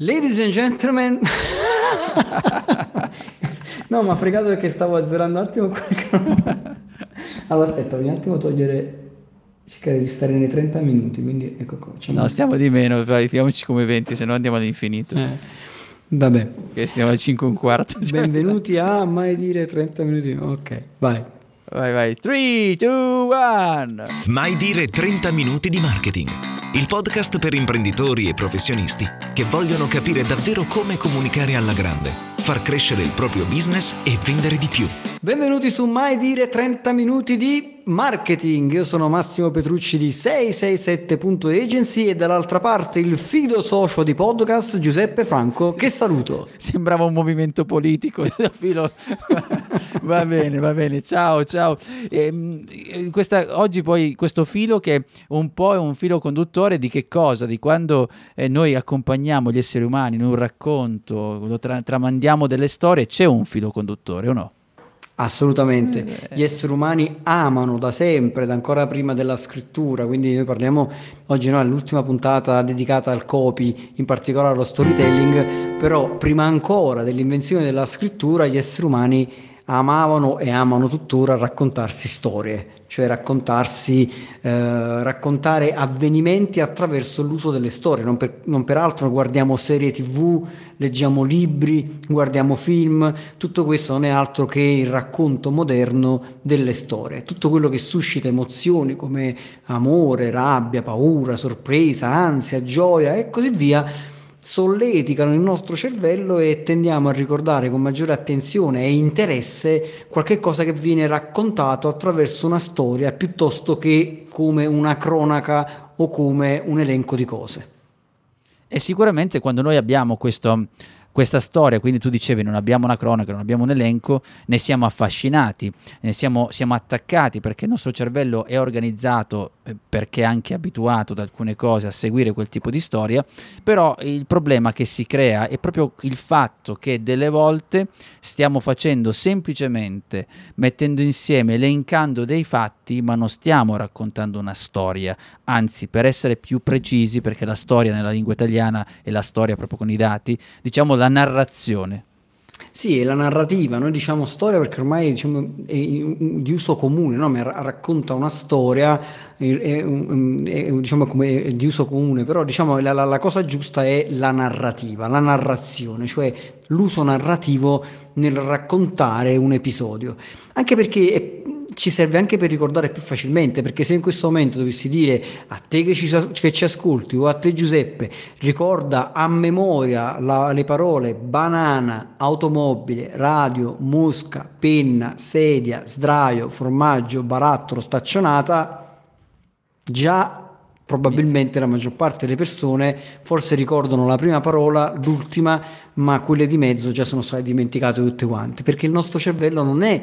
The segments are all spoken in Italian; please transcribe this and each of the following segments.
Ladies and gentlemen, no, ma fregato perché stavo azzerando un attimo Allora, aspetta, un attimo togliere, cercare di stare nei 30 minuti, quindi ecco qua. No, stiamo di meno, vai, fiamoci come 20, se no andiamo all'infinito. Eh, vabbè. Che stiamo al 5 e un quarto. Cioè. Benvenuti a mai dire 30 minuti. Ok, vai. Vai, vai. 3, 2, 1. Mai dire 30 minuti di marketing. Il podcast per imprenditori e professionisti che vogliono capire davvero come comunicare alla grande, far crescere il proprio business e vendere di più. Benvenuti su Mai dire 30 minuti di marketing. Io sono Massimo Petrucci di 667.agency e dall'altra parte il fido socio di podcast Giuseppe Franco. Che saluto. Sembrava un movimento politico. va bene, va bene. Ciao, ciao. Ehm, questa, oggi poi questo filo che un po' è un filo conduttore di che cosa? Di quando eh, noi accompagniamo gli esseri umani in un racconto, tra, tramandiamo delle storie, c'è un filo conduttore o no? Assolutamente, gli esseri umani amano da sempre, da ancora prima della scrittura, quindi noi parliamo oggi no, puntata dedicata al copy, in particolare allo storytelling, però prima ancora dell'invenzione della scrittura gli esseri umani amavano e amano tuttora raccontarsi storie, cioè raccontarsi, eh, raccontare avvenimenti attraverso l'uso delle storie, non, per, non peraltro guardiamo serie tv, leggiamo libri, guardiamo film, tutto questo non è altro che il racconto moderno delle storie, tutto quello che suscita emozioni come amore, rabbia, paura, sorpresa, ansia, gioia e così via solleticano il nostro cervello e tendiamo a ricordare con maggiore attenzione e interesse qualche cosa che viene raccontato attraverso una storia piuttosto che come una cronaca o come un elenco di cose. E sicuramente quando noi abbiamo questo questa storia, quindi tu dicevi non abbiamo una cronaca, non abbiamo un elenco, ne siamo affascinati, ne siamo, siamo attaccati perché il nostro cervello è organizzato, eh, perché è anche abituato ad alcune cose a seguire quel tipo di storia, però il problema che si crea è proprio il fatto che delle volte stiamo facendo semplicemente, mettendo insieme, elencando dei fatti, ma non stiamo raccontando una storia, anzi per essere più precisi, perché la storia nella lingua italiana è la storia proprio con i dati, diciamo la narrazione. Sì, la narrativa, noi diciamo storia perché ormai diciamo, è di uso comune, no? racconta una storia, è, è, è, diciamo come di uso comune, però diciamo la, la, la, cosa giusta è la narrativa, la narrazione, cioè l'uso narrativo nel raccontare un episodio, anche perché è ci serve anche per ricordare più facilmente, perché se in questo momento dovessi dire a te che ci, che ci ascolti o a te Giuseppe, ricorda a memoria la, le parole banana, automobile, radio, mosca, penna, sedia, sdraio, formaggio, barattolo, staccionata, già probabilmente la maggior parte delle persone forse ricordano la prima parola, l'ultima, ma quelle di mezzo già sono state dimenticate tutte quante, perché il nostro cervello non è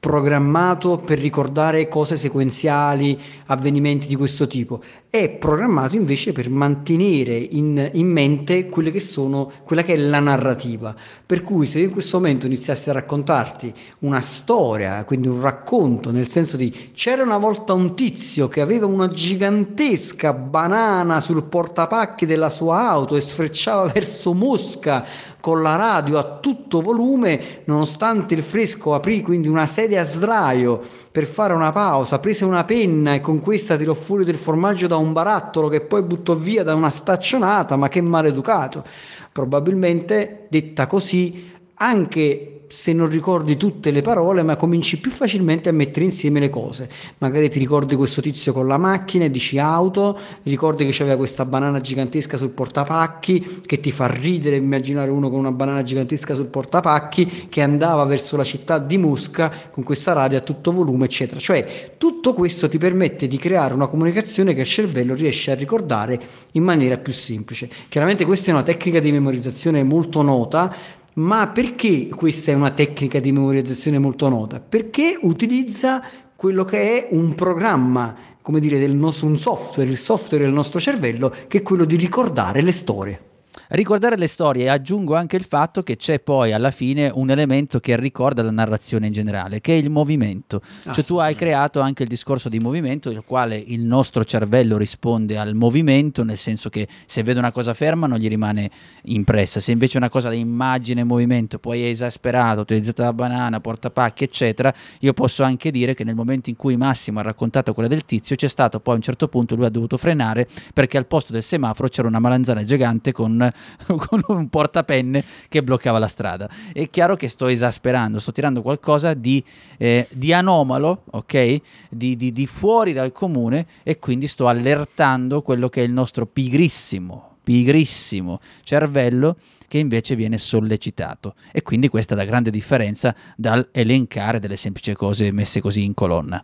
programmato per ricordare cose sequenziali, avvenimenti di questo tipo, è programmato invece per mantenere in, in mente che sono, quella che è la narrativa. Per cui se io in questo momento iniziassi a raccontarti una storia, quindi un racconto, nel senso di c'era una volta un tizio che aveva una gigantesca banana sul portapacchi della sua auto e sfrecciava verso Mosca con la radio a tutto volume, nonostante il fresco aprì quindi una sedia a sdraio per fare una pausa, prese una penna e con questa tirò fuori del formaggio da un barattolo che poi buttò via da una staccionata, ma che maleducato. Probabilmente, detta così, anche se non ricordi tutte le parole, ma cominci più facilmente a mettere insieme le cose. Magari ti ricordi questo tizio con la macchina e dici auto, ricordi che c'aveva questa banana gigantesca sul portapacchi, che ti fa ridere immaginare uno con una banana gigantesca sul portapacchi che andava verso la città di Mosca con questa radio a tutto volume, eccetera. Cioè, tutto questo ti permette di creare una comunicazione che il cervello riesce a ricordare in maniera più semplice. Chiaramente questa è una tecnica di memorizzazione molto nota, ma perché questa è una tecnica di memorizzazione molto nota? Perché utilizza quello che è un programma, come dire, del nostro, un software, il software del nostro cervello, che è quello di ricordare le storie. Ricordare le storie e aggiungo anche il fatto che c'è poi alla fine un elemento che ricorda la narrazione in generale, che è il movimento. Cioè tu hai creato anche il discorso di movimento, il quale il nostro cervello risponde al movimento, nel senso che se vede una cosa ferma non gli rimane impressa, se invece una cosa di immagine, movimento, poi è esasperato, utilizzata la banana, portapacchi, eccetera, io posso anche dire che nel momento in cui Massimo ha raccontato quella del tizio, c'è stato poi a un certo punto lui ha dovuto frenare perché al posto del semaforo c'era una malanzana gigante con con un portapenne che bloccava la strada. È chiaro che sto esasperando, sto tirando qualcosa di, eh, di anomalo, ok? Di, di, di fuori dal comune e quindi sto allertando quello che è il nostro pigrissimo, pigrissimo cervello che invece viene sollecitato. E quindi questa è la grande differenza dal elencare delle semplici cose messe così in colonna.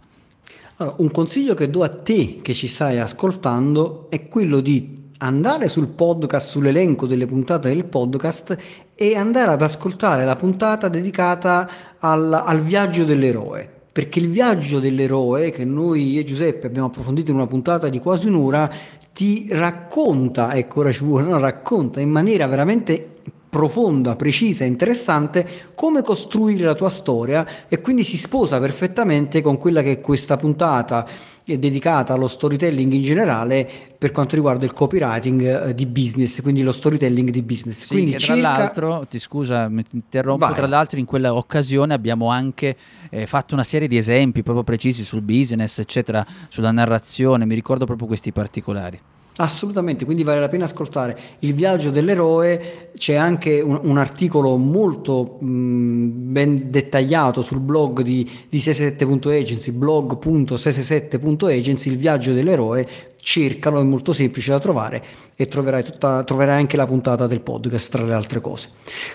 Allora, un consiglio che do a te che ci stai ascoltando è quello di andare sul podcast, sull'elenco delle puntate del podcast e andare ad ascoltare la puntata dedicata al, al viaggio dell'eroe. Perché il viaggio dell'eroe, che noi e Giuseppe abbiamo approfondito in una puntata di quasi un'ora, ti racconta, ecco ora ci vuole, no? racconta in maniera veramente profonda, precisa e interessante come costruire la tua storia e quindi si sposa perfettamente con quella che è questa puntata è dedicata allo storytelling in generale per quanto riguarda il copywriting eh, di business, quindi lo storytelling di business. Sì, quindi tra circa... l'altro, ti scusa, mi interrompo, Vai. tra l'altro in quella occasione abbiamo anche eh, fatto una serie di esempi proprio precisi sul business, eccetera, sulla narrazione, mi ricordo proprio questi particolari. Assolutamente, quindi vale la pena ascoltare Il viaggio dell'eroe, c'è anche un, un articolo molto mh, ben dettagliato sul blog di, di 67.agency, blog.67.agency, Il viaggio dell'eroe, cercalo, è molto semplice da trovare e troverai, tutta, troverai anche la puntata del podcast tra le altre cose.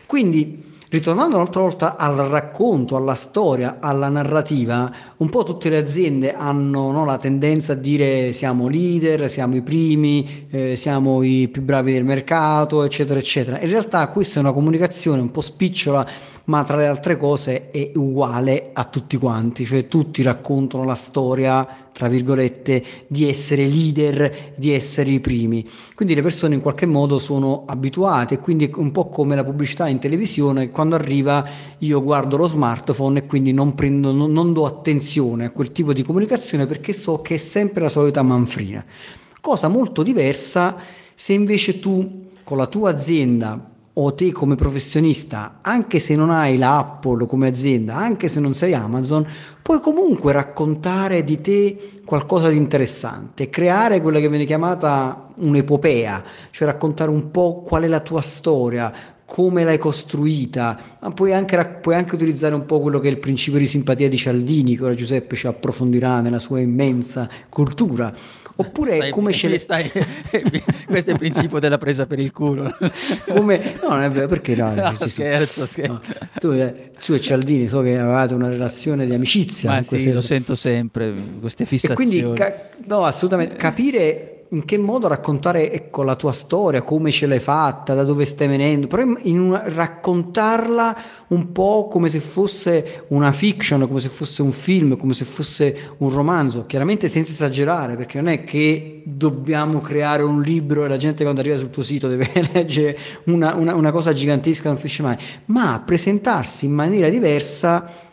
Quindi Ritornando un'altra volta al racconto, alla storia, alla narrativa, un po' tutte le aziende hanno no, la tendenza a dire siamo leader, siamo i primi, eh, siamo i più bravi del mercato, eccetera, eccetera. In realtà questa è una comunicazione un po' spicciola, ma tra le altre cose è uguale a tutti quanti, cioè tutti raccontano la storia tra virgolette, di essere leader, di essere i primi. Quindi le persone in qualche modo sono abituate, quindi è un po' come la pubblicità in televisione, quando arriva io guardo lo smartphone e quindi non, prendo, non, non do attenzione a quel tipo di comunicazione perché so che è sempre la solita manfrina. Cosa molto diversa se invece tu con la tua azienda o te come professionista, anche se non hai la Apple come azienda, anche se non sei Amazon, puoi comunque raccontare di te qualcosa di interessante, creare quella che viene chiamata un'epopea, cioè raccontare un po' qual è la tua storia, come l'hai costruita, ma puoi anche, puoi anche, utilizzare un po' quello che è il principio di simpatia di Cialdini, che ora Giuseppe ci approfondirà nella sua immensa cultura, Oppure stai, come ce le... Stai, questo è il principio della presa per il culo. come... No, non è vero, perché no? no scherzo, scherzo. No. Tu, eh, tu, e Cialdini, so che avevate una relazione di amicizia. Ma sì, lo sento sempre, queste fissazioni. E quindi, ca- no, assolutamente, capire in che modo raccontare ecco, la tua storia, come ce l'hai fatta, da dove stai venendo, però una, raccontarla un po' come se fosse una fiction, come se fosse un film, come se fosse un romanzo, chiaramente senza esagerare, perché non è che dobbiamo creare un libro e la gente quando arriva sul tuo sito deve leggere una, una, una cosa gigantesca, non finisce mai, ma presentarsi in maniera diversa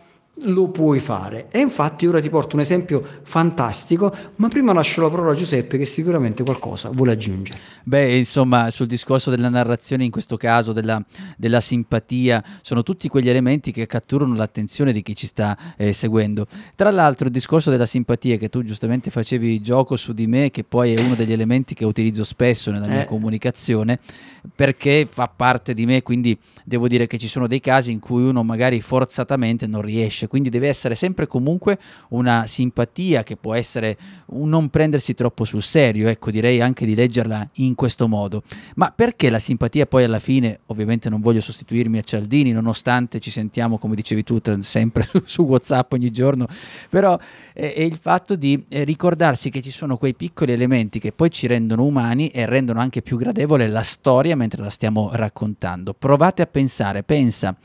lo puoi fare. E infatti ora ti porto un esempio fantastico, ma prima lascio la parola a Giuseppe che sicuramente qualcosa vuole aggiungere. Beh, insomma, sul discorso della narrazione, in questo caso della, della simpatia, sono tutti quegli elementi che catturano l'attenzione di chi ci sta eh, seguendo. Tra l'altro il discorso della simpatia che tu giustamente facevi gioco su di me, che poi è uno degli elementi che utilizzo spesso nella mia eh. comunicazione, perché fa parte di me, quindi devo dire che ci sono dei casi in cui uno magari forzatamente non riesce, quindi deve essere sempre comunque una simpatia che può essere un non prendersi troppo sul serio, ecco direi anche di leggerla in questo modo. Ma perché la simpatia poi alla fine, ovviamente non voglio sostituirmi a Cialdini, nonostante ci sentiamo come dicevi tu sempre su, Whatsapp ogni giorno, però è, è il fatto di eh, ricordarsi che ci sono quei piccoli elementi che poi ci rendono umani e rendono anche più gradevole la storia mentre la stiamo raccontando. Provate a pensare, pensa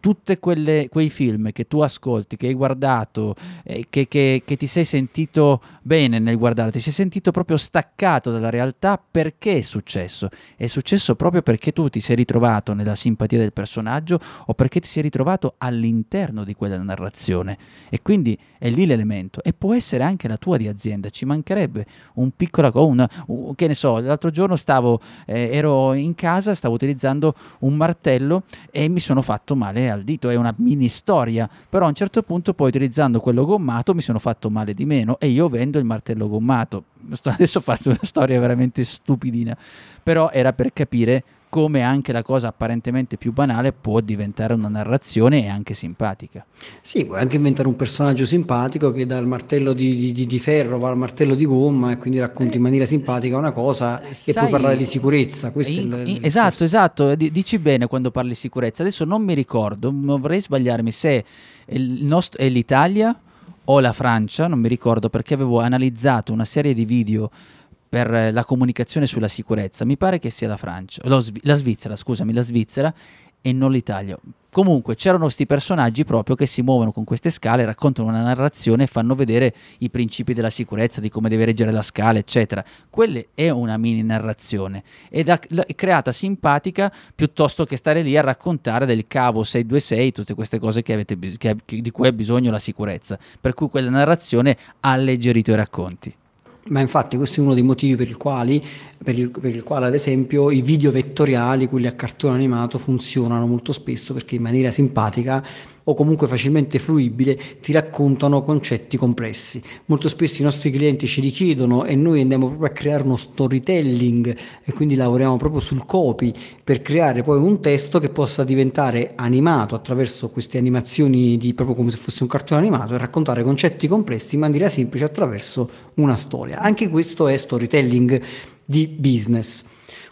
tutti quei film che tu ascolti, che hai guardato, eh, che, che, che, ti sei sentito bene nel guardare, ti sei sentito proprio staccato dalla realtà, perché è successo? È successo proprio perché tu ti sei ritrovato nella simpatia del personaggio o perché ti sei ritrovato all'interno di quella narrazione. E quindi è lì l'elemento. E può essere anche la tua di azienda, ci mancherebbe un piccolo, un, un, che ne so, l'altro giorno stavo, eh, ero in casa, stavo utilizzando un martello e mi sono fatto male al dito, è una mini storia, però a un certo punto poi utilizzando quello gommato mi sono fatto male di meno e io vendo il martello gommato. Adesso ho fatto una storia veramente stupidina, però era per capire come anche la cosa apparentemente più banale può diventare una narrazione e anche simpatica. Sì, puoi anche inventare un personaggio simpatico che dal martello di, di, di ferro va al martello di gomma e quindi racconti in maniera simpatica una cosa sai, e puoi parlare di sicurezza. In, il, il esatto, esatto, dici bene quando parli di sicurezza. Adesso non mi ricordo, non vorrei sbagliarmi se nostro, è l'Italia o la Francia, non mi ricordo perché avevo analizzato una serie di video per la comunicazione sulla sicurezza. Mi pare che sia la Francia, la Svizzera, scusami, la Svizzera e non l'Italia. Comunque c'erano questi personaggi proprio che si muovono con queste scale, raccontano una narrazione fanno vedere i principi della sicurezza, di come deve reggere la scala, eccetera. Quella è una mini narrazione ed è creata simpatica piuttosto che stare lì a raccontare del cavo 626, tutte queste cose che avete, che, di cui ha bisogno la sicurezza. Per cui quella narrazione ha alleggerito i racconti. Ma infatti questo è uno dei motivi per il, quali, per, il, per il, quale, ad esempio, i video vettoriali, quelli a cartone animato, funzionano molto spesso perché in maniera simpatica o comunque facilmente fruibile ti raccontano concetti complessi. Molto spesso i nostri clienti ci richiedono e noi andiamo proprio a creare uno storytelling e quindi lavoriamo proprio sul copy per creare poi un testo che possa diventare animato attraverso queste animazioni di, proprio come se fosse un cartone animato e raccontare concetti complessi in maniera semplice attraverso una storia. Anche questo è storytelling di business.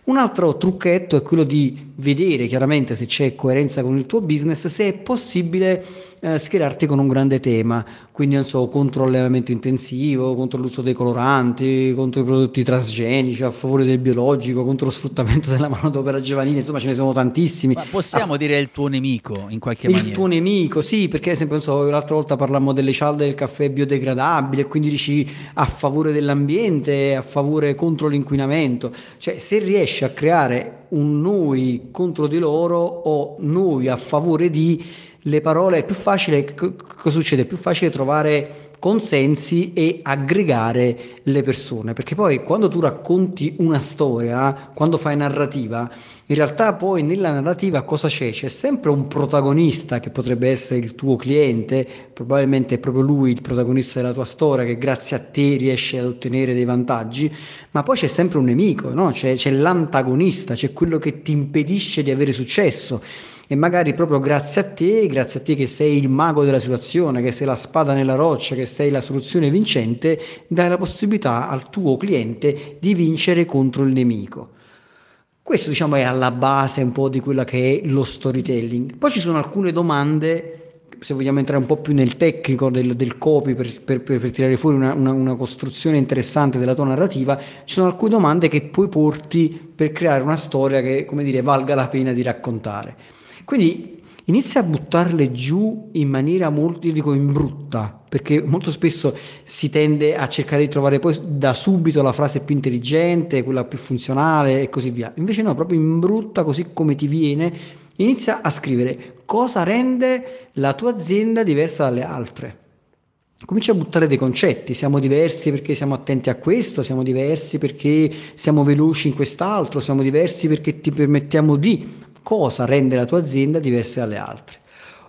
Un altro trucchetto è quello di vedere chiaramente se c'è coerenza con il tuo business, se è possibile eh, schierarti con un grande tema, quindi non so, contro l'allevamento intensivo, contro l'uso dei coloranti, contro i prodotti transgenici, a favore del biologico, contro lo sfruttamento della manodopera giovanile, insomma ce ne sono tantissimi. Ma possiamo a... dire il tuo nemico in qualche il maniera? Il tuo nemico, sì, perché ad esempio, so, l'altra volta parlammo delle cialde del caffè biodegradabile, quindi dici a favore dell'ambiente, a favore contro l'inquinamento, cioè se riesci a creare un noi contro di loro o noi a favore di le parole è più facile, cosa succede? È più facile trovare consensi e aggregare le persone, perché poi quando tu racconti una storia, quando fai narrativa, in realtà poi nella narrativa cosa c'è? C'è sempre un protagonista che potrebbe essere il tuo cliente, probabilmente è proprio lui il protagonista della tua storia che grazie a te riesce ad ottenere dei vantaggi, ma poi c'è sempre un nemico, no? c'è, c'è l'antagonista, c'è quello che ti impedisce di avere successo e magari proprio grazie a te, grazie a te che sei il mago della situazione, che sei la spada nella roccia, che sei la soluzione vincente, dai la possibilità al tuo cliente di vincere contro il nemico. Questo diciamo è alla base un po' di quello che è lo storytelling. Poi ci sono alcune domande se vogliamo entrare un po' più nel tecnico del, del copy per, per, per, tirare fuori una, una, una, costruzione interessante della tua narrativa, ci sono alcune domande che puoi porti per creare una storia che, come dire, valga la pena di raccontare. Quindi inizia a buttarle giù in maniera molto, io dico in brutta, perché molto spesso si tende a cercare di trovare poi da subito la frase più intelligente, quella più funzionale e così via. Invece no, proprio in brutta, così come ti viene, inizia a scrivere cosa rende la tua azienda diversa dalle altre. Comincia a buttare dei concetti, siamo diversi perché siamo attenti a questo, siamo diversi perché siamo veloci in quest'altro, siamo diversi perché ti permettiamo di, cosa rende la tua azienda diversa dalle altre.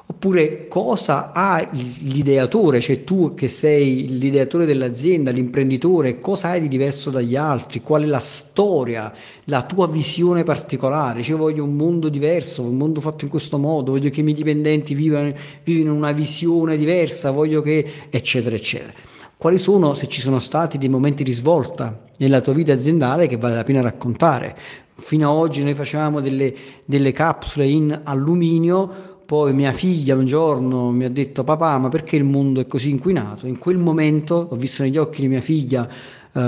Oppure cosa ha l'ideatore, cioè tu che sei l'ideatore dell'azienda, l'imprenditore, cosa hai di diverso dagli altri, qual è la storia, la tua visione particolare, cioè voglio un mondo diverso, un mondo fatto in questo modo, voglio che i miei dipendenti vivano, vivano una visione diversa, voglio che eccetera eccetera. Quali sono, se ci sono stati dei momenti di svolta nella tua vita aziendale che vale la pena raccontare? Fino ad oggi noi facevamo delle, delle capsule in alluminio, poi mia figlia un giorno mi ha detto papà ma perché il mondo è così inquinato? In quel momento ho visto negli occhi di mia figlia uh,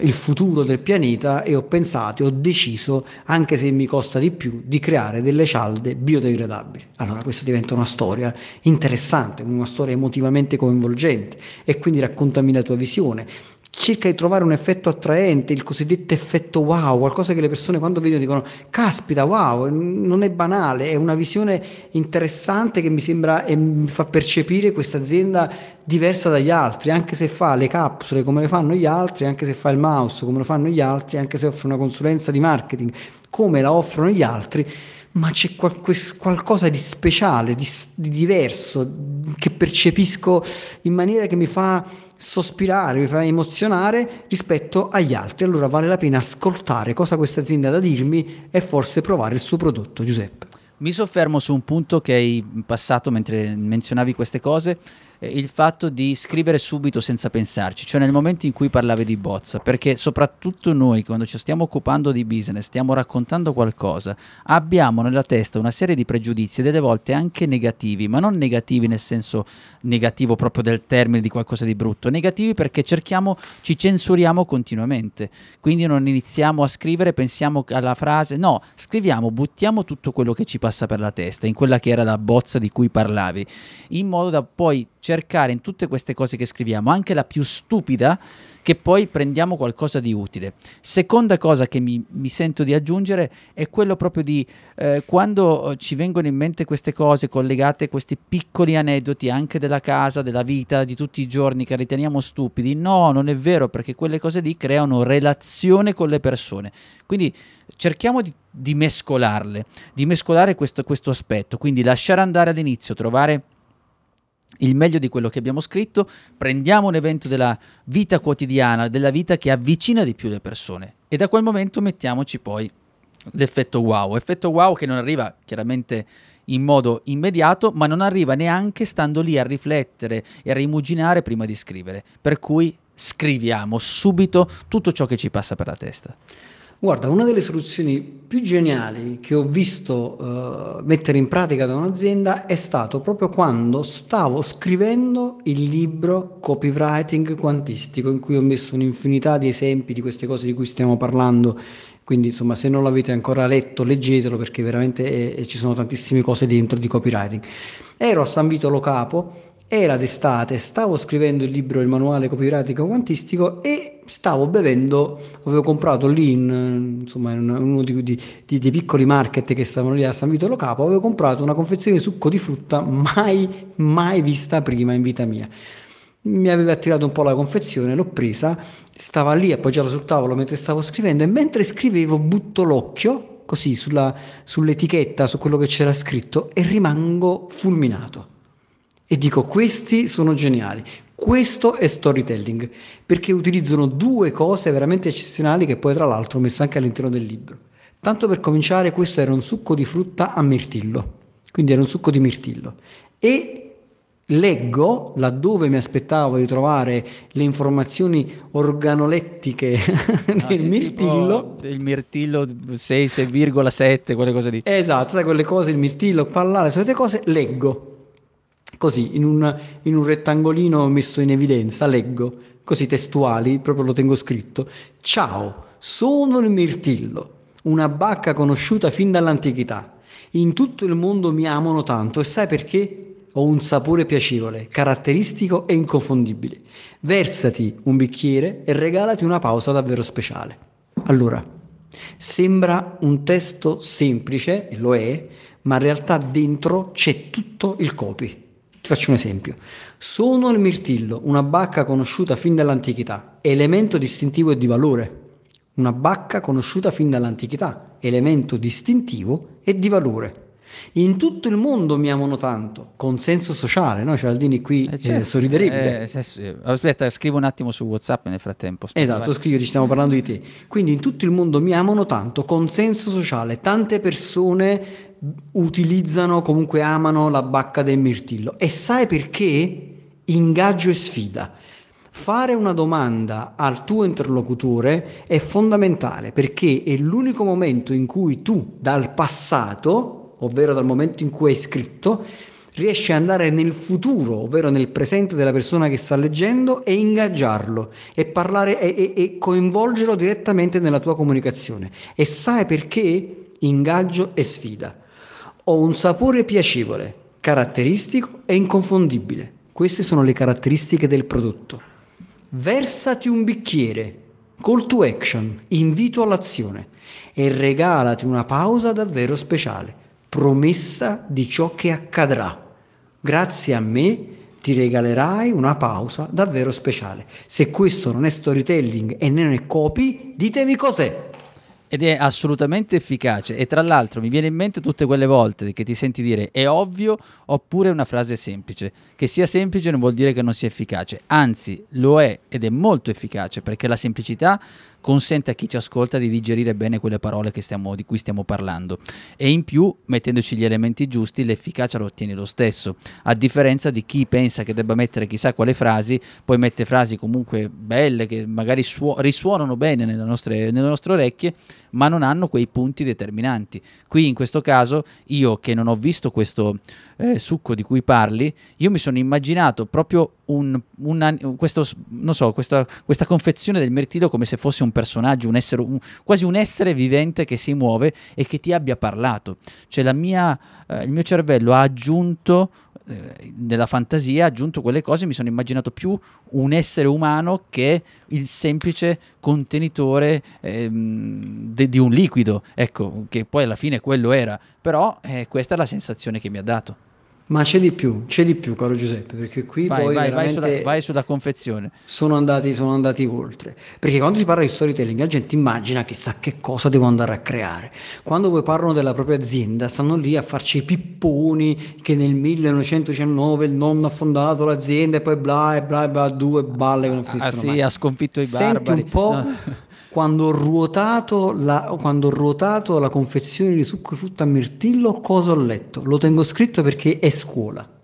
il futuro del pianeta e ho pensato ho deciso, anche se mi costa di più, di creare delle cialde biodegradabili. Allora questa diventa una storia interessante, una storia emotivamente coinvolgente e quindi raccontami la tua visione cerca di trovare un effetto attraente, il cosiddetto effetto wow, qualcosa che le persone quando vedono dicono caspita wow, non è banale, è una visione interessante che mi sembra e mi fa percepire questa azienda diversa dagli altri, anche se fa le capsule come le fanno gli altri, anche se fa il mouse come lo fanno gli altri, anche se offre una consulenza di marketing come la offrono gli altri ma c'è qual- qualcosa di speciale, di, di diverso, che percepisco in maniera che mi fa sospirare, mi fa emozionare rispetto agli altri. Allora vale la pena ascoltare cosa questa azienda ha da dirmi e forse provare il suo prodotto, Giuseppe. Mi soffermo su un punto che hai passato mentre menzionavi queste cose il fatto di scrivere subito senza pensarci, cioè nel momento in cui parlavi di bozza, perché soprattutto noi quando ci stiamo occupando di business, stiamo raccontando qualcosa, abbiamo nella testa una serie di pregiudizi, delle volte anche negativi, ma non negativi nel senso negativo proprio del termine di qualcosa di brutto, negativi perché cerchiamo, ci censuriamo continuamente, quindi non iniziamo a scrivere, pensiamo alla frase, no, scriviamo, buttiamo tutto quello che ci passa per la testa, in quella che era la bozza di cui parlavi, in modo da poi cercare in tutte queste cose che scriviamo, anche la più stupida, che poi prendiamo qualcosa di utile. Seconda cosa che mi, mi sento di aggiungere è quello proprio di eh, quando ci vengono in mente queste cose collegate questi piccoli aneddoti anche della casa, della vita, di tutti i giorni che riteniamo stupidi. No, non è vero perché quelle cose lì creano relazione con le persone. Quindi cerchiamo di, di mescolarle, di mescolare questo, questo aspetto, quindi lasciare andare all'inizio, trovare il meglio di quello che abbiamo scritto, prendiamo un evento della vita quotidiana, della vita che avvicina di più le persone. E da quel momento mettiamoci poi l'effetto wow, effetto wow che non arriva chiaramente in modo immediato, ma non arriva neanche stando lì a riflettere e a rimuginare prima di scrivere, per cui scriviamo subito tutto ciò che ci passa per la testa. Guarda, una delle soluzioni più geniali che ho visto uh, mettere in pratica da un'azienda è stato proprio quando stavo scrivendo il libro Copywriting Quantistico, in cui ho messo un'infinità di esempi di queste cose di cui stiamo parlando. Quindi, insomma, se non l'avete ancora letto, leggetelo perché veramente è, ci sono tantissime cose dentro di copywriting. Ero a San Vito Lo Capo era d'estate, stavo scrivendo il libro Il manuale copywriting quantistico e stavo bevendo, avevo comprato lì in, insomma, in uno dei piccoli market che stavano lì a San Vito Lo Capo, avevo comprato una confezione di succo di frutta mai, mai vista prima in vita mia. Mi aveva attirato un po' la confezione, l'ho presa, stava lì appoggiata sul tavolo mentre stavo scrivendo e mentre scrivevo butto l'occhio così sulla, sull'etichetta, su quello che c'era scritto e rimango fulminato e dico questi sono geniali. Questo è storytelling, perché utilizzano due cose veramente eccezionali che poi tra l'altro ho messo anche all'interno del libro. Tanto per cominciare, questo era un succo di frutta a mirtillo, quindi era un succo di mirtillo. E leggo, laddove mi aspettavo di trovare le informazioni organolettiche del ah, sì, mirtillo. Il mirtillo 6, 6,7, quelle cose lì. Esatto, sai quelle cose, il mirtillo, pallare, le solite cose, leggo così in un, in un rettangolino messo in evidenza, leggo, così testuali, proprio lo tengo scritto. Ciao, sono il mirtillo, una bacca conosciuta fin dall'antichità. In tutto il mondo mi amano tanto e sai perché? Ho un sapore piacevole, caratteristico e inconfondibile. Versati un bicchiere e regalati una pausa davvero speciale. Allora, sembra un testo semplice, e lo è, ma in realtà dentro c'è tutto il copy. Faccio un esempio. Sono il mirtillo, una bacca conosciuta fin dall'antichità, elemento distintivo e di valore. Una bacca conosciuta fin dall'antichità, elemento distintivo e di valore. In tutto il mondo mi amano tanto, consenso sociale, no? Cialdini qui eh, certo. eh, sorriderebbe. Eh, eh, aspetta, scrivo un attimo su WhatsApp nel frattempo. Aspetta, esatto, scrivi, ci stiamo parlando di te. Quindi in tutto il mondo mi amano tanto, consenso sociale, tante persone utilizzano, comunque amano la bacca del mirtillo. E sai perché? Ingaggio e sfida. Fare una domanda al tuo interlocutore è fondamentale perché è l'unico momento in cui tu dal passato, ovvero dal momento in cui hai scritto, riesce ad andare nel futuro, ovvero nel presente della persona che sta leggendo e ingaggiarlo e parlare e, e, e coinvolgerlo direttamente nella tua comunicazione. E sai perché? Ingaggio e sfida. Ho un sapore piacevole, caratteristico e inconfondibile. Queste sono le caratteristiche del prodotto. Versati un bicchiere, call to action, invito all'azione e regalati una pausa davvero speciale, promessa di ciò che accadrà. Grazie a me ti regalerai una pausa davvero speciale. Se questo non è storytelling e non è copy, ditemi cos'è. Ed è assolutamente efficace. E tra l'altro mi viene in mente tutte quelle volte che ti senti dire è ovvio oppure una frase semplice. Che sia semplice non vuol dire che non sia efficace. Anzi, lo è ed è molto efficace perché la semplicità consente a chi ci ascolta di digerire bene quelle parole stiamo, di cui stiamo parlando e in più mettendoci gli elementi giusti l'efficacia lo ottieni lo stesso a differenza di chi pensa che debba mettere chissà quale frasi poi mette frasi comunque belle che magari suo- risuonano bene nelle nostre, nelle nostre orecchie ma non hanno quei punti determinanti. Qui in questo caso io che non ho visto questo eh, succo di cui parli, io mi sono immaginato proprio un, un, questo, so, questa, questa, confezione del mirtillo come se fosse un personaggio, un essere, un, quasi un essere vivente che si muove e che ti abbia parlato. Cioè mia, eh, il mio cervello ha aggiunto eh, nella fantasia ha aggiunto quelle cose, mi sono immaginato più un essere umano che il semplice contenitore ehm, de, di un liquido, ecco, che poi alla fine quello era, però eh, questa è la sensazione che mi ha dato. Ma c'è di più, c'è di più, caro Giuseppe, perché qui vai, poi vai, vai, sulla, vai sulla confezione. Sono andati, sono andati oltre. Perché quando si parla di storytelling, la gente immagina chissà che cosa devo andare a creare. Quando poi parlano della propria azienda, stanno lì a farci i pipponi che nel 1919 il nonno ha fondato l'azienda e poi bla e bla e bla, due balle che non finiscono ah, sì, mai. ha sconfitto i Senti barbari. un po'... No. Quando ho, ruotato la, quando ho ruotato la confezione di succo di frutta a mirtillo, cosa ho letto? Lo tengo scritto perché è scuola.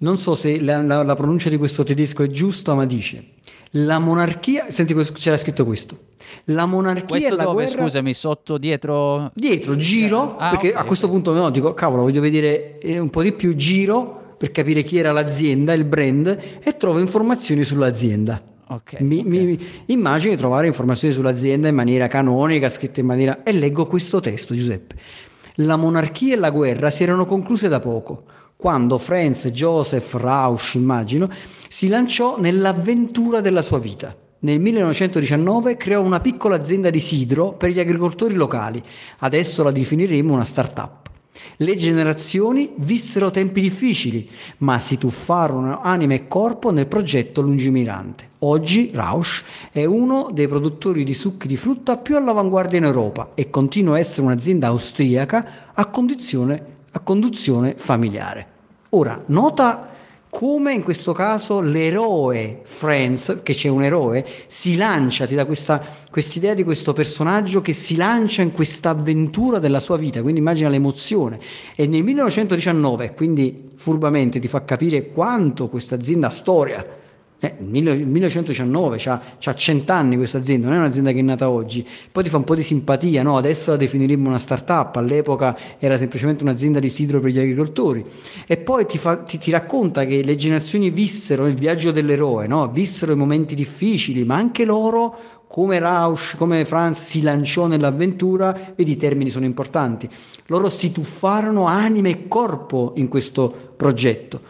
Non so se la, la, la pronuncia di questo tedesco è giusta, ma dice la monarchia, senti c'era scritto questo. La monarchia questo la dove, guerra scusami, sotto, dietro dietro, giro, ah, perché okay, a questo punto no, dico, cavolo, voglio vedere eh, un po' di più giro per capire chi era l'azienda, il brand e trovo informazioni sull'azienda. Okay, mi, okay. mi, immagino di trovare informazioni sull'azienda in maniera canonica, scritte in maniera... E leggo questo testo, Giuseppe. La monarchia e la guerra si erano concluse da poco, quando Franz Joseph Rausch, immagino, si lanciò nell'avventura della sua vita. Nel 1919 creò una piccola azienda di sidro per gli agricoltori locali. Adesso la definiremo una start-up. Le generazioni vissero tempi difficili, ma si tuffarono anima e corpo nel progetto lungimirante. Oggi Rausch è uno dei produttori di succhi di frutta più all'avanguardia in Europa e continua a essere un'azienda austriaca a, a conduzione familiare. Ora, nota come in questo caso l'eroe Friends, che c'è un eroe, si lancia, ti dà questa idea di questo personaggio che si lancia in questa avventura della sua vita, quindi immagina l'emozione. E nel 1919, quindi furbamente ti fa capire quanto questa azienda ha storia, eh, 1919, c'ha, c'ha 100 anni questa azienda, non è un'azienda che è nata oggi. Poi ti fa un po' di simpatia, no? Adesso la definiremmo una start-up, all'epoca era semplicemente un'azienda di sidro per gli agricoltori. E poi ti, fa, ti, ti racconta che le generazioni vissero il viaggio dell'eroe, no? Vissero i momenti difficili, ma anche loro come Rausch, come Franz si lanciò nell'avventura, vedi i termini sono importanti, loro si tuffarono anima e corpo in questo progetto.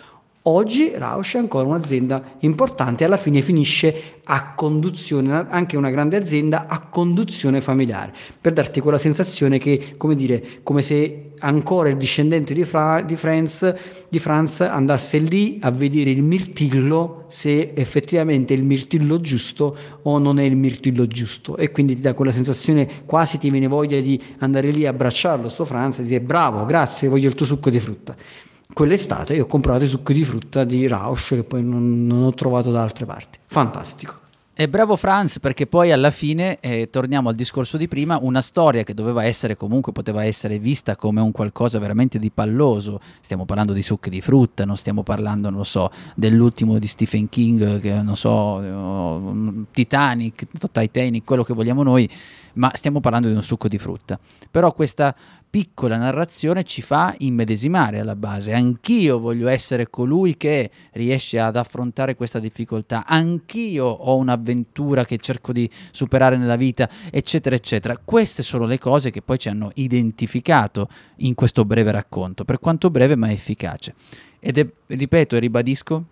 Oggi Rausch è ancora un'azienda importante e alla fine finisce a conduzione, anche una grande azienda a conduzione familiare, per darti quella sensazione che, come dire, come se ancora il discendente di, Fra, di, Franz, di Franz andasse lì a vedere il mirtillo se effettivamente è il mirtillo giusto o non è il mirtillo giusto. E quindi ti dà quella sensazione, quasi ti viene voglia di andare lì a abbracciarlo, sto Franz e dire bravo, grazie, voglio il tuo succo di frutta quell'estate io ho comprato i succhi di frutta di Rausch che poi non, non ho trovato da altre parti. Fantastico. E bravo Franz perché poi alla fine, eh, torniamo al discorso di prima, una storia che doveva essere comunque, poteva essere vista come un qualcosa veramente di palloso, stiamo parlando di succhi di frutta, non stiamo parlando, non lo so, dell'ultimo di Stephen King, che non so, uh, Titanic, Titanic, quello che vogliamo noi, ma stiamo parlando di un succo di frutta. Però questa piccola narrazione ci fa immedesimare alla base. Anch'io voglio essere colui che riesce ad affrontare questa difficoltà, anch'io ho un'avventura che cerco di superare nella vita, eccetera, eccetera. Queste sono le cose che poi ci hanno identificato in questo breve racconto, per quanto breve ma efficace. Ed è, ripeto e ribadisco,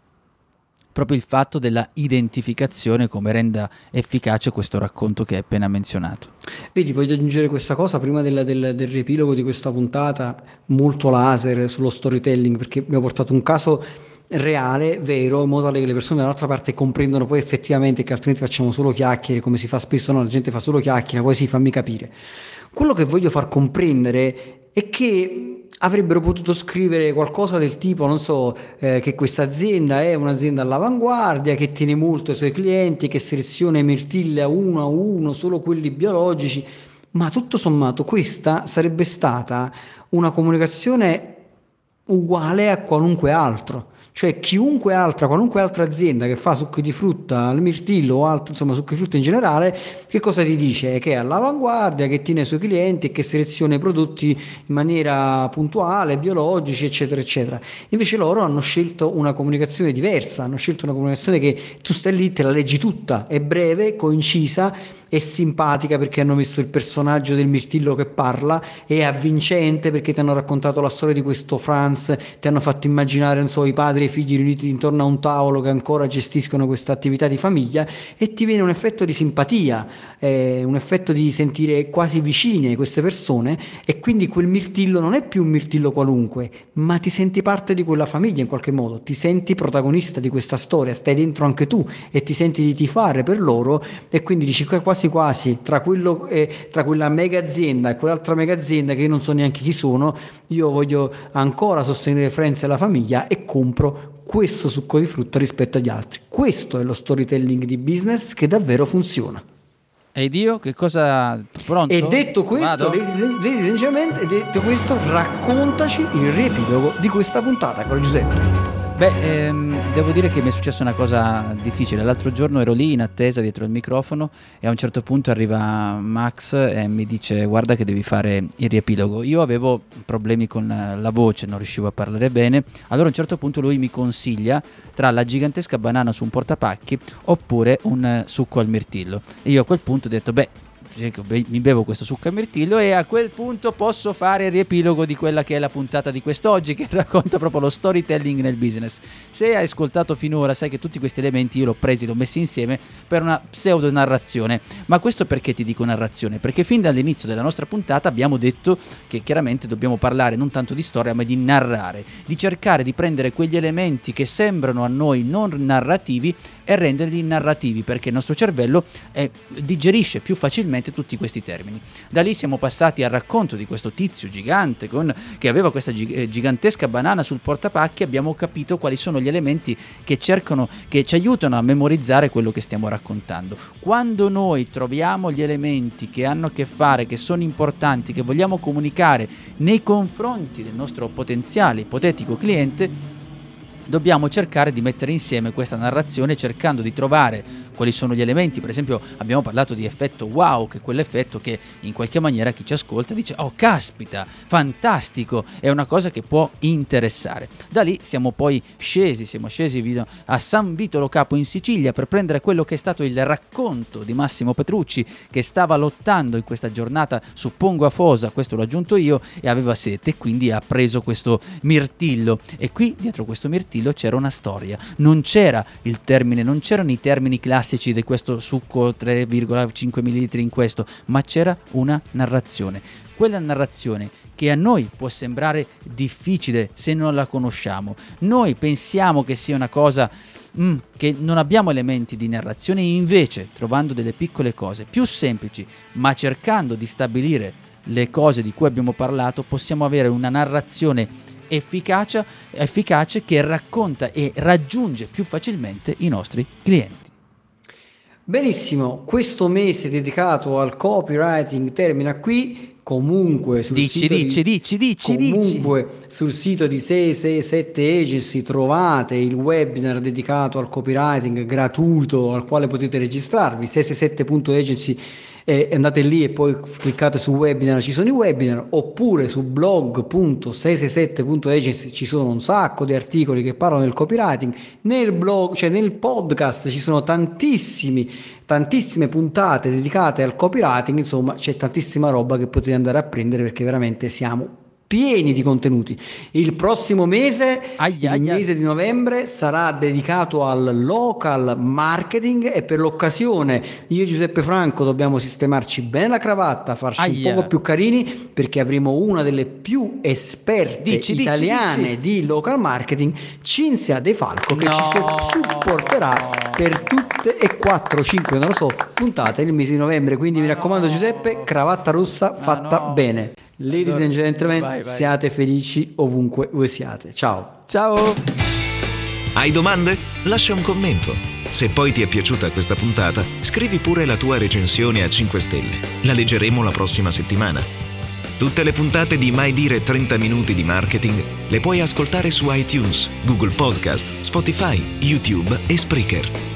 proprio il fatto della identificazione come renda efficace questo racconto che hai appena menzionato. Vedi, voglio aggiungere questa cosa prima del, del, del riepilogo di questa puntata, molto laser sullo storytelling, perché abbiamo portato un caso reale, vero, in modo tale che le persone dall'altra parte comprendano poi effettivamente che altrimenti facciamo solo chiacchiere, come si fa spesso, no, la gente fa solo chiacchiere, poi sì, fammi capire. Quello che voglio far comprendere è che avrebbero potuto scrivere qualcosa del tipo, non so, eh, che questa azienda è un'azienda all'avanguardia, che tiene molto ai suoi clienti, che seleziona i mirtilli a uno a uno, solo quelli biologici, ma tutto sommato questa sarebbe stata una comunicazione uguale a qualunque altro. Cioè chiunque altra, qualunque altra azienda che fa succhi di frutta al mirtillo o altro, insomma succhi di frutta in generale, che cosa ti dice? Che è all'avanguardia, che tiene i suoi clienti e che seleziona i prodotti in maniera puntuale, biologici, eccetera, eccetera. Invece loro hanno scelto una comunicazione diversa, hanno scelto una comunicazione che tu stai lì, te la leggi tutta, è breve, concisa è simpatica perché hanno messo il personaggio del mirtillo che parla, è avvincente perché ti hanno raccontato la storia di questo Franz, ti hanno fatto immaginare so, i padri e i figli riuniti intorno a un tavolo che ancora gestiscono questa attività di famiglia e ti viene un effetto di simpatia, eh, un effetto di sentire quasi vicine queste persone e quindi quel mirtillo non è più un mirtillo qualunque, ma ti senti parte di quella famiglia in qualche modo, ti senti protagonista di questa storia, stai dentro anche tu e ti senti di tifare per loro e quindi dici quasi quasi quasi tra, quello, eh, tra quella mega azienda e quell'altra mega azienda che io non so neanche chi sono, io voglio ancora sostenere Friends e la famiglia e compro questo succo di frutta rispetto agli altri. Questo è lo storytelling di business che davvero funziona. Ed io che cosa... Pronto? E detto questo, ladies and gentlemen, detto questo, raccontaci il riepilogo di questa puntata, caro Giuseppe. Beh, ehm, devo dire che mi è successa una cosa difficile. L'altro giorno ero lì in attesa dietro il microfono e a un certo punto arriva Max e mi dice guarda che devi fare il riepilogo. Io avevo problemi con la voce, non riuscivo a parlare bene. Allora a un certo punto lui mi consiglia tra la gigantesca banana su un portapacchi oppure un succo al mirtillo. E io a quel punto ho detto beh mi bevo questo succo a mirtillo e a quel punto posso fare il riepilogo di quella che è la puntata di quest'oggi che racconta proprio lo storytelling nel business. Se hai ascoltato finora sai che tutti questi elementi io l'ho presi, l'ho messi insieme per una pseudo narrazione. Ma questo perché ti dico narrazione? Perché fin dall'inizio della nostra puntata abbiamo detto che chiaramente dobbiamo parlare non tanto di storia ma di narrare, di cercare di prendere quegli elementi che sembrano a noi non narrativi e renderli narrativi perché il nostro cervello eh, digerisce più facilmente tutti questi termini. Da lì siamo passati al racconto di questo tizio gigante con, che aveva questa eh, gigantesca banana sul portapacchi, abbiamo capito quali sono gli elementi che cercano, che ci aiutano a memorizzare quello che stiamo raccontando. Quando noi troviamo gli elementi che hanno a che fare, che sono importanti, che vogliamo comunicare nei confronti del nostro potenziale ipotetico cliente, dobbiamo cercare di mettere insieme questa narrazione cercando di trovare quali sono gli elementi. Per esempio abbiamo parlato di effetto wow, che è quell'effetto che in qualche maniera chi ci ascolta dice oh caspita, fantastico, è una cosa che può interessare. Da lì siamo poi scesi, siamo scesi a San Vitolo Capo in Sicilia per prendere quello che è stato il racconto di Massimo Petrucci che stava lottando in questa giornata su Pongo a Fosa, questo l'ho aggiunto io, e aveva sete, quindi ha preso questo mirtillo e qui dietro questo mirtillo c'era una storia, non c'era il termine, non c'erano i termini classici classici di questo succo 3,5 ml in questo, ma c'era una narrazione. Quella narrazione che a noi può sembrare difficile se non la conosciamo. Noi pensiamo che sia una cosa mm, che non abbiamo elementi di narrazione, invece trovando delle piccole cose più semplici, ma cercando di stabilire le cose di cui abbiamo parlato, possiamo avere una narrazione efficace, efficace che racconta e raggiunge più facilmente i nostri clienti. Benissimo, questo mese dedicato al copywriting termina qui. Comunque sul dici, sito dici, di, dici, comunque sul sito di 667 Agency trovate il webinar dedicato al copywriting gratuito al quale potete registrarvi 667.agency e andate lì e poi cliccate su webinar, ci sono i webinar, oppure su blog.667.agency ci sono un sacco di articoli che parlano del copywriting, nel blog, cioè nel podcast ci sono tantissimi, tantissime puntate dedicate al copywriting, insomma c'è tantissima roba che potete andare a prendere perché veramente siamo pieni di contenuti. Il prossimo mese, Aia, il aia. mese di novembre, sarà dedicato al local marketing e per l'occasione io e Giuseppe Franco dobbiamo sistemarci bene la cravatta, farci Aia. un poco più carini perché avremo una delle più esperte Dici, dici, italiane dici. di local marketing, Cinzia De Falco, che ci No. supporterà per tutte e 4, 5, non lo so, puntate nel mese di novembre. Quindi mi Ma raccomando no. Giuseppe, cravatta rossa Ma fatta no. bene. Ladies Allora, and gentlemen, vai, vai. siate felici ovunque voi siate. Ciao. Ciao! Hai domande? Lascia un commento. Se poi ti è piaciuta questa puntata, scrivi pure la tua recensione a 5 stelle. La leggeremo la prossima settimana. Tutte le puntate di Mai Dire 30 Minuti di Marketing le puoi ascoltare su iTunes, Google Podcast, Spotify, YouTube e Spreaker.